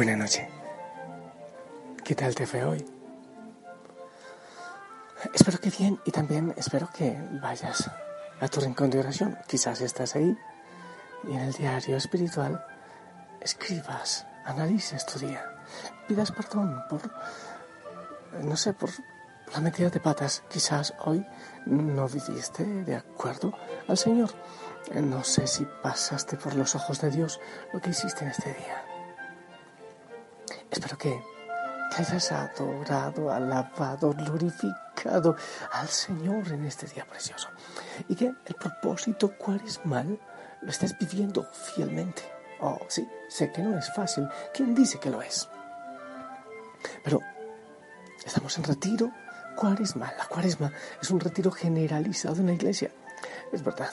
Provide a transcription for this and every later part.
Buenas noches. ¿Qué tal te fue hoy? Espero que bien y también espero que vayas a tu rincón de oración. Quizás estás ahí y en el diario espiritual escribas, analices tu día, pidas perdón por, no sé, por la metida de patas. Quizás hoy no viviste de acuerdo al Señor. No sé si pasaste por los ojos de Dios lo que hiciste en este día. Espero que, hayas adorado, alabado, glorificado al Señor en este día precioso. Y que el propósito mal lo estés viviendo fielmente. Oh, sí, sé que no es fácil. ¿Quién dice que lo es? Pero estamos en retiro cuaresma. La cuaresma es un retiro generalizado en la iglesia. Es verdad.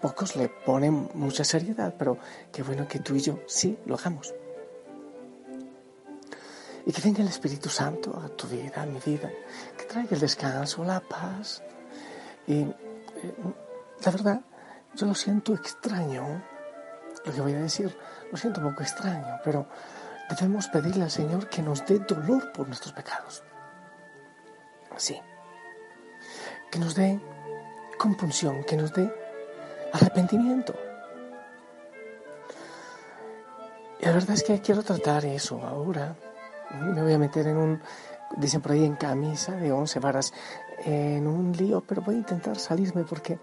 Pocos le ponen mucha seriedad, pero qué bueno que tú y yo sí lo hagamos. Y que venga el Espíritu Santo a tu vida, a mi vida, que traiga el descanso, la paz. Y eh, la verdad, yo lo siento extraño, lo que voy a decir, lo siento un poco extraño, pero debemos pedirle al Señor que nos dé dolor por nuestros pecados. Sí. Que nos dé compunción, que nos dé arrepentimiento. Y la verdad es que quiero tratar eso ahora me voy a meter en un, dicen por ahí, en camisa de once varas, en un lío, pero voy a intentar salirme porque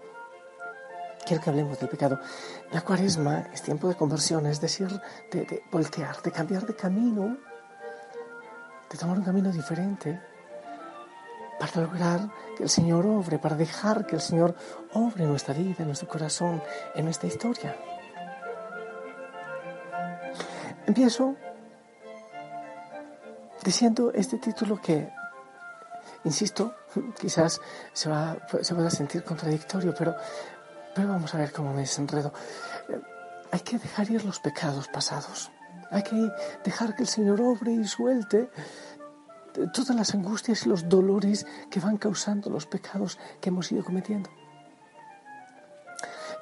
quiero que hablemos del pecado. La cuaresma es tiempo de conversión, es decir, de, voltear, de cambiar de camino, de tomar un camino diferente para lograr que el Señor obre, para dejar que el Señor obre nuestra vida, nuestro corazón, en nuestra historia. Empiezo diciendo este título que, insisto, quizás se va, se a sentir contradictorio, pero, pero vamos a ver cómo me desenredo. Eh, hay que dejar ir los pecados pasados. Hay que dejar que el Señor obre y suelte todas las angustias y los dolores que van causando los pecados que hemos ido cometiendo.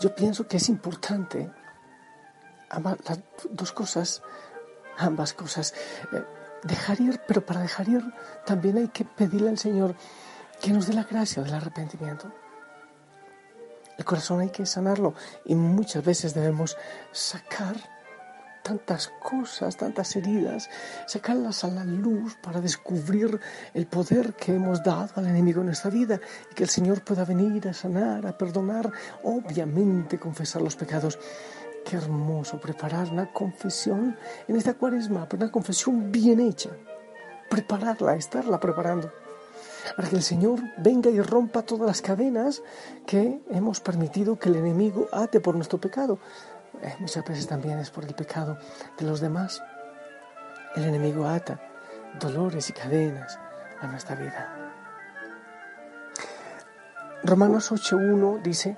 Yo pienso que es importante las dos cosas, ambas cosas. Eh, dejar ir, pero para dejar ir también hay que pedirle al Señor que nos dé la gracia del arrepentimiento. El corazón hay que sanarlo y muchas veces debemos sacar tantas cosas, tantas heridas, sacarlas a la luz para descubrir el poder que hemos dado al enemigo en nuestra vida y que el Señor pueda venir a sanar, a perdonar, obviamente confesar los pecados Qué hermoso preparar una confesión en esta cuaresma, una confesión bien hecha. Prepararla, estarla preparando. Para que el Señor venga y rompa todas las cadenas que hemos permitido que el enemigo ate por nuestro pecado. Eh, muchas veces también es por el pecado de los demás. El enemigo ata dolores y cadenas a nuestra vida. Romanos 8.1 dice,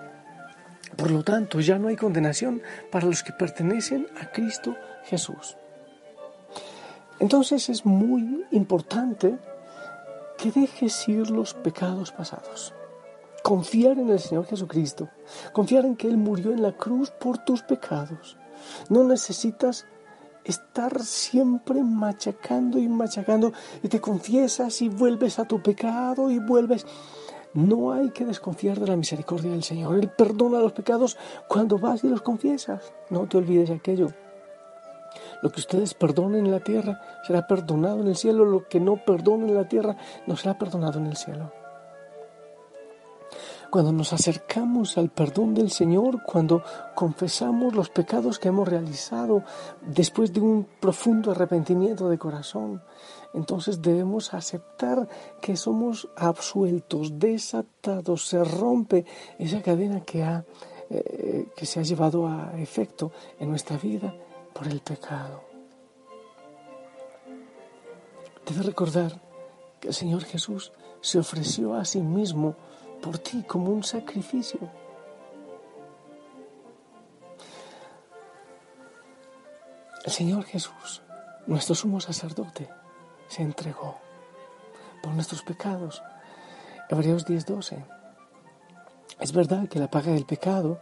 por lo tanto, ya no hay condenación para los que pertenecen a Cristo Jesús. Entonces es muy importante que dejes ir los pecados pasados. Confiar en el Señor Jesucristo. Confiar en que Él murió en la cruz por tus pecados. No necesitas estar siempre machacando y machacando y te confiesas y vuelves a tu pecado y vuelves. No hay que desconfiar de la misericordia del Señor. Él perdona los pecados cuando vas y los confiesas. No te olvides de aquello. Lo que ustedes perdonen en la tierra será perdonado en el cielo. Lo que no perdonen en la tierra no será perdonado en el cielo. Cuando nos acercamos al perdón del Señor, cuando confesamos los pecados que hemos realizado después de un profundo arrepentimiento de corazón, entonces debemos aceptar que somos absueltos, desatados, se rompe esa cadena que, ha, eh, que se ha llevado a efecto en nuestra vida por el pecado. Debes recordar que el Señor Jesús se ofreció a sí mismo por ti como un sacrificio. El Señor Jesús, nuestro sumo sacerdote, se entregó por nuestros pecados. Hebreos 10:12. Es verdad que la paga del pecado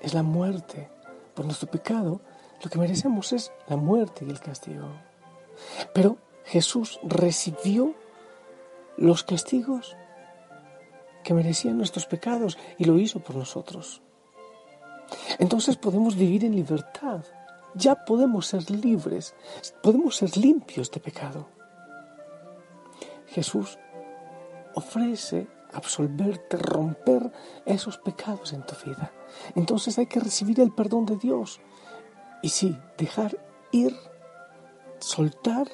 es la muerte. Por nuestro pecado, lo que merecemos es la muerte y el castigo. Pero Jesús recibió los castigos que merecían nuestros pecados y lo hizo por nosotros. Entonces podemos vivir en libertad. Ya podemos ser libres, podemos ser limpios de pecado. Jesús ofrece absolverte, romper esos pecados en tu vida. Entonces hay que recibir el perdón de Dios. Y sí, dejar ir, soltar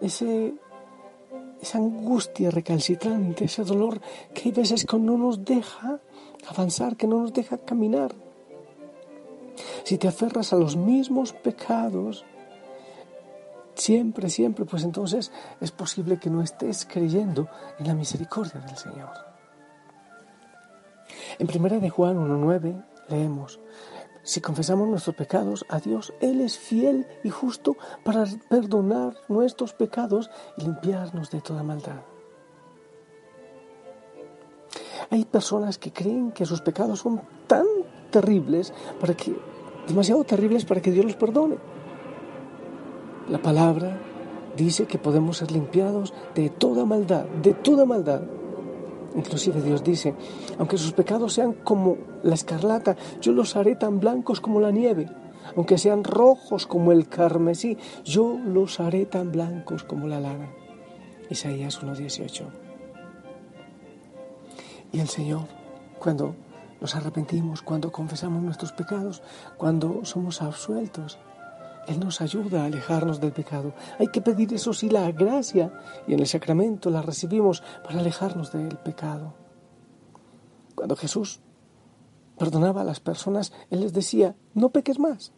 ese esa angustia recalcitrante, ese dolor que hay veces que no nos deja avanzar, que no nos deja caminar. Si te aferras a los mismos pecados, siempre, siempre, pues entonces es posible que no estés creyendo en la misericordia del Señor. En primera de Juan 1.9 leemos, si confesamos nuestros pecados a Dios, Él es fiel y justo para perdonar nuestros pecados y limpiarnos de toda maldad. Hay personas que creen que sus pecados son tan terribles para que demasiado terribles para que Dios los perdone. La palabra dice que podemos ser limpiados de toda maldad, de toda maldad. Inclusive Dios dice, aunque sus pecados sean como la escarlata, yo los haré tan blancos como la nieve. Aunque sean rojos como el carmesí, yo los haré tan blancos como la lana. Isaías 1.18. Y el Señor, cuando nos arrepentimos, cuando confesamos nuestros pecados, cuando somos absueltos, él nos ayuda a alejarnos del pecado. Hay que pedir eso sí la gracia y en el sacramento la recibimos para alejarnos del pecado. Cuando Jesús perdonaba a las personas, Él les decía, no peques más.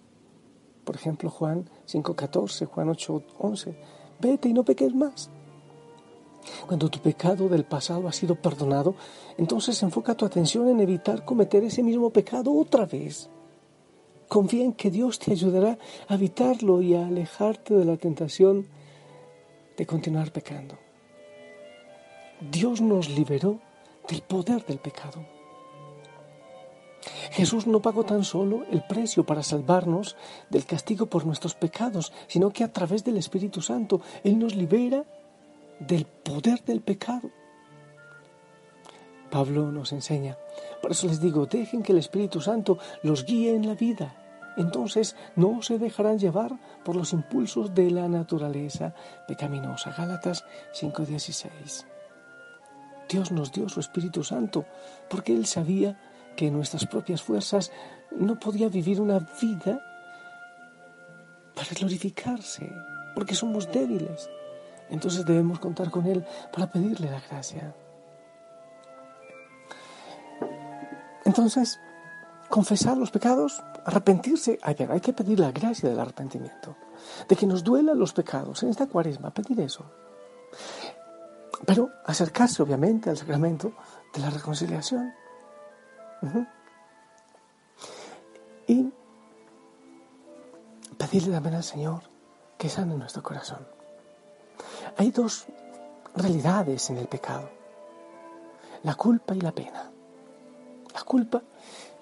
Por ejemplo, Juan 5.14, Juan 8.11, vete y no peques más. Cuando tu pecado del pasado ha sido perdonado, entonces enfoca tu atención en evitar cometer ese mismo pecado otra vez. Confía en que Dios te ayudará a evitarlo y a alejarte de la tentación de continuar pecando. Dios nos liberó del poder del pecado. Jesús no pagó tan solo el precio para salvarnos del castigo por nuestros pecados, sino que a través del Espíritu Santo Él nos libera del poder del pecado. Pablo nos enseña, por eso les digo, dejen que el Espíritu Santo los guíe en la vida entonces no se dejarán llevar por los impulsos de la naturaleza pecaminosa. Gálatas 5:16. Dios nos dio su Espíritu Santo porque Él sabía que nuestras propias fuerzas no podía vivir una vida para glorificarse, porque somos débiles. Entonces debemos contar con Él para pedirle la gracia. Entonces, confesar los pecados Arrepentirse, hay, que pedir la gracia del arrepentimiento, de que nos duelan los pecados en esta cuaresma, pedir eso. Pero acercarse obviamente al sacramento de la reconciliación. Y pedirle también al Señor que sane nuestro corazón. Hay dos realidades en el pecado, la culpa y la pena. Culpa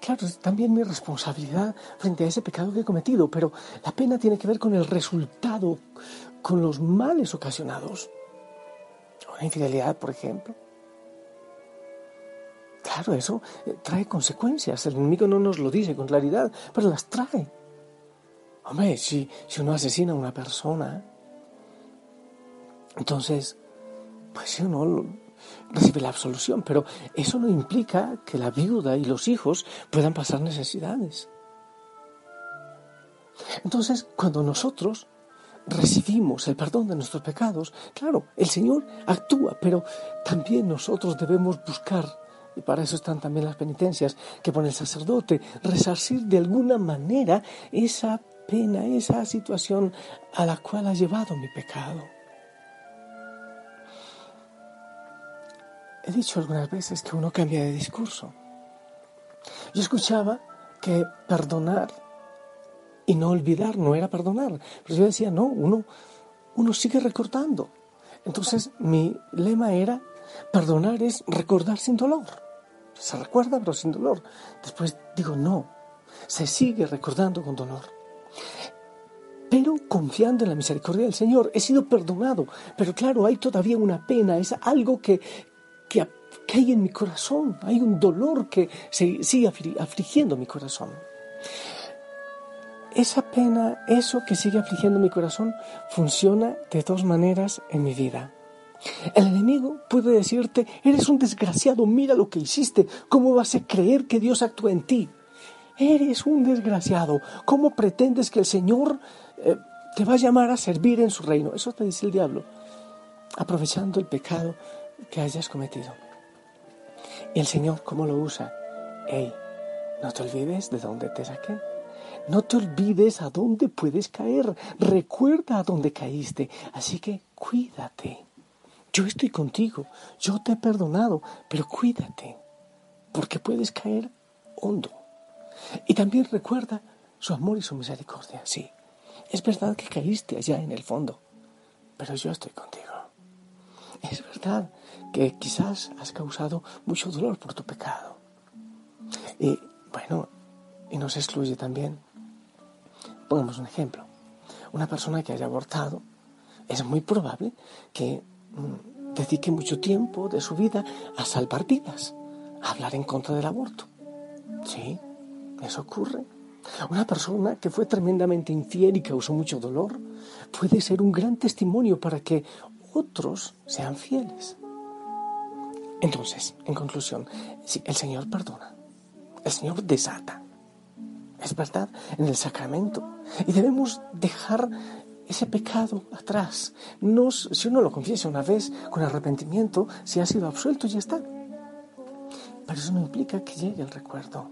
Claro, es también mi responsabilidad frente a ese pecado que he cometido, pero la pena tiene que ver con el resultado, con los males ocasionados. Una infidelidad, por ejemplo. Claro, eso eh, trae consecuencias. El enemigo no nos lo dice con claridad, pero las trae. Hombre, si, si uno asesina a una persona, entonces, pues si uno recibe la absolución, pero eso no implica que la viuda y los hijos puedan pasar necesidades. Entonces, cuando nosotros recibimos el perdón de nuestros pecados, claro, el Señor actúa, pero también nosotros debemos buscar, y para eso están también las penitencias que pone el sacerdote, resarcir de alguna manera esa pena, esa situación a la cual ha llevado mi pecado. He dicho algunas veces que uno cambia de discurso. Yo escuchaba que perdonar y no olvidar no era perdonar. Pero yo decía, no, uno, uno sigue recordando. Entonces mi lema era, perdonar es recordar sin dolor. Se recuerda pero sin dolor. Después digo, no, se sigue recordando con dolor. Pero confiando en la misericordia del Señor, he sido perdonado. Pero claro, hay todavía una pena, es algo que, que, hay en mi corazón, hay un dolor que sigue afligiendo mi corazón. Esa pena, eso que sigue afligiendo mi corazón, funciona de dos maneras en mi vida. El enemigo puede decirte, eres un desgraciado, mira lo que hiciste, ¿cómo vas a creer que Dios actúa en ti? Eres un desgraciado, ¿cómo pretendes que el Señor eh, te va a llamar a servir en su reino? Eso te dice el diablo, aprovechando el pecado que hayas cometido. Y el Señor, ¿cómo lo usa? Hey, no te olvides de dónde te saqué. No te olvides a dónde puedes caer. Recuerda a dónde caíste. Así que cuídate. Yo estoy contigo. Yo te he perdonado. Pero cuídate. Porque puedes caer hondo. Y también recuerda su amor y su misericordia. Sí, es verdad que caíste allá en el fondo. Pero yo estoy contigo. Es verdad que quizás has causado mucho dolor por tu pecado. Y bueno, y nos excluye también Pongamos un ejemplo. Una persona que haya abortado es muy probable que mm, dedique mucho tiempo de su vida a salvar vidas, a hablar en contra del aborto. Sí, eso ocurre. Una persona que fue tremendamente infiel y causó mucho dolor puede ser un gran testimonio para que otros sean fieles. Entonces, en conclusión, el Señor perdona, el Señor desata, es verdad, en el sacramento. Y debemos dejar ese pecado atrás. si uno lo confiesa una vez con arrepentimiento, si ha sido absuelto, ya está. Pero eso no implica que llegue el recuerdo.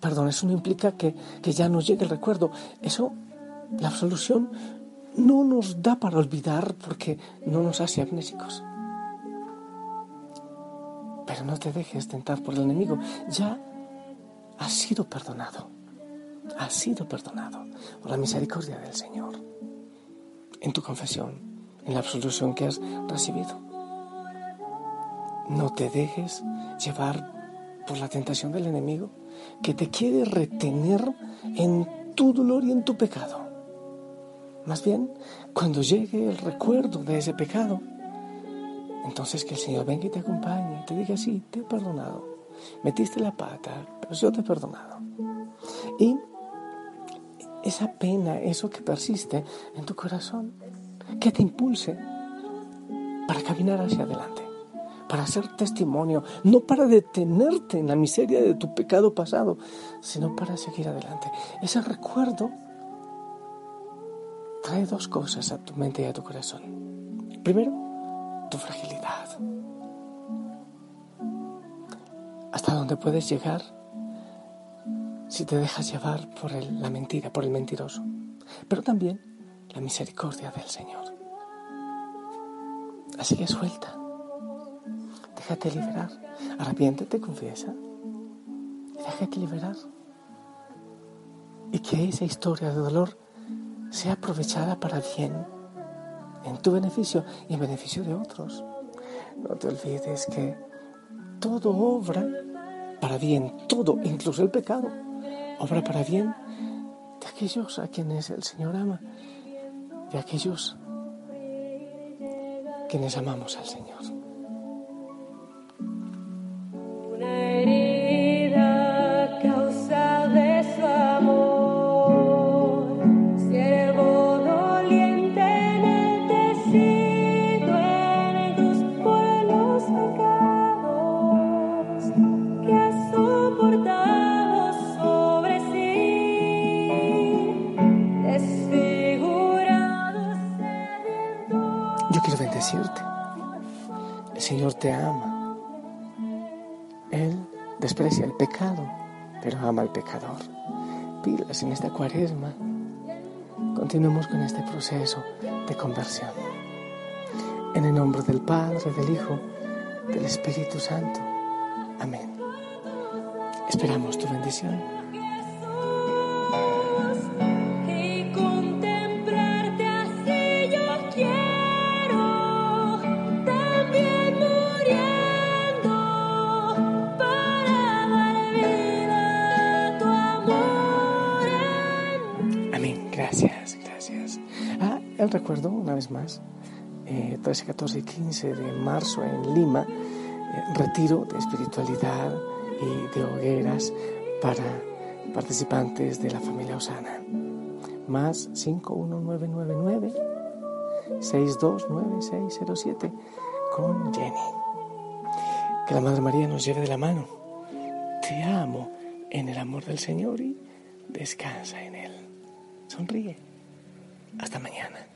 Perdón, eso no implica que, que ya nos llegue el recuerdo. Eso, la absolución, no nos da para olvidar porque no nos hace amnésicos. Pero no te dejes tentar por el enemigo. Ya has sido perdonado has sido perdonado por la misericordia del Señor en tu confesión, en la absolución que has recibido. No te dejes llevar por la tentación del enemigo que te quiere retener en tu dolor y en tu pecado. Más bien, cuando llegue el recuerdo de ese pecado, entonces que el Señor venga y te acompañe y te diga, sí, te he perdonado. Metiste la pata, pero yo te he perdonado. Y esa pena, eso que persiste en tu corazón, que te impulse para caminar hacia adelante, para ser testimonio, no para detenerte en la miseria de tu pecado pasado, sino para seguir adelante. Ese recuerdo trae dos cosas a tu mente y a tu corazón. Primero, tu fragilidad. Hasta dónde puedes llegar si te dejas llevar por la mentira, por el mentiroso, pero también la misericordia del Señor. Así que suelta, déjate liberar, arrepiéntete, confiesa déjate liberar. Y que esa historia de dolor sea aprovechada para bien, en tu beneficio y en beneficio de otros. No te olvides que todo obra para bien, todo, incluso el pecado obra para bien de aquellos a quienes el Señor ama, de aquellos quienes amamos al Señor. Bendecirte. El Señor te ama. Él desprecia el pecado, pero ama al pecador. Pilas en esta cuaresma. Continuemos con este proceso de conversión. En el nombre del Padre, del Hijo, del Espíritu Santo. Amén. Esperamos tu bendición. Recuerdo, una vez más, 13, 14 y 15 de marzo en Lima, eh, retiro de espiritualidad y de hogueras para participantes de la familia Osana. Más 51999 629607 con Jenny. Que la Madre María nos lleve de la mano. Te amo en el amor del Señor y descansa en Él. Sonríe. Hasta mañana.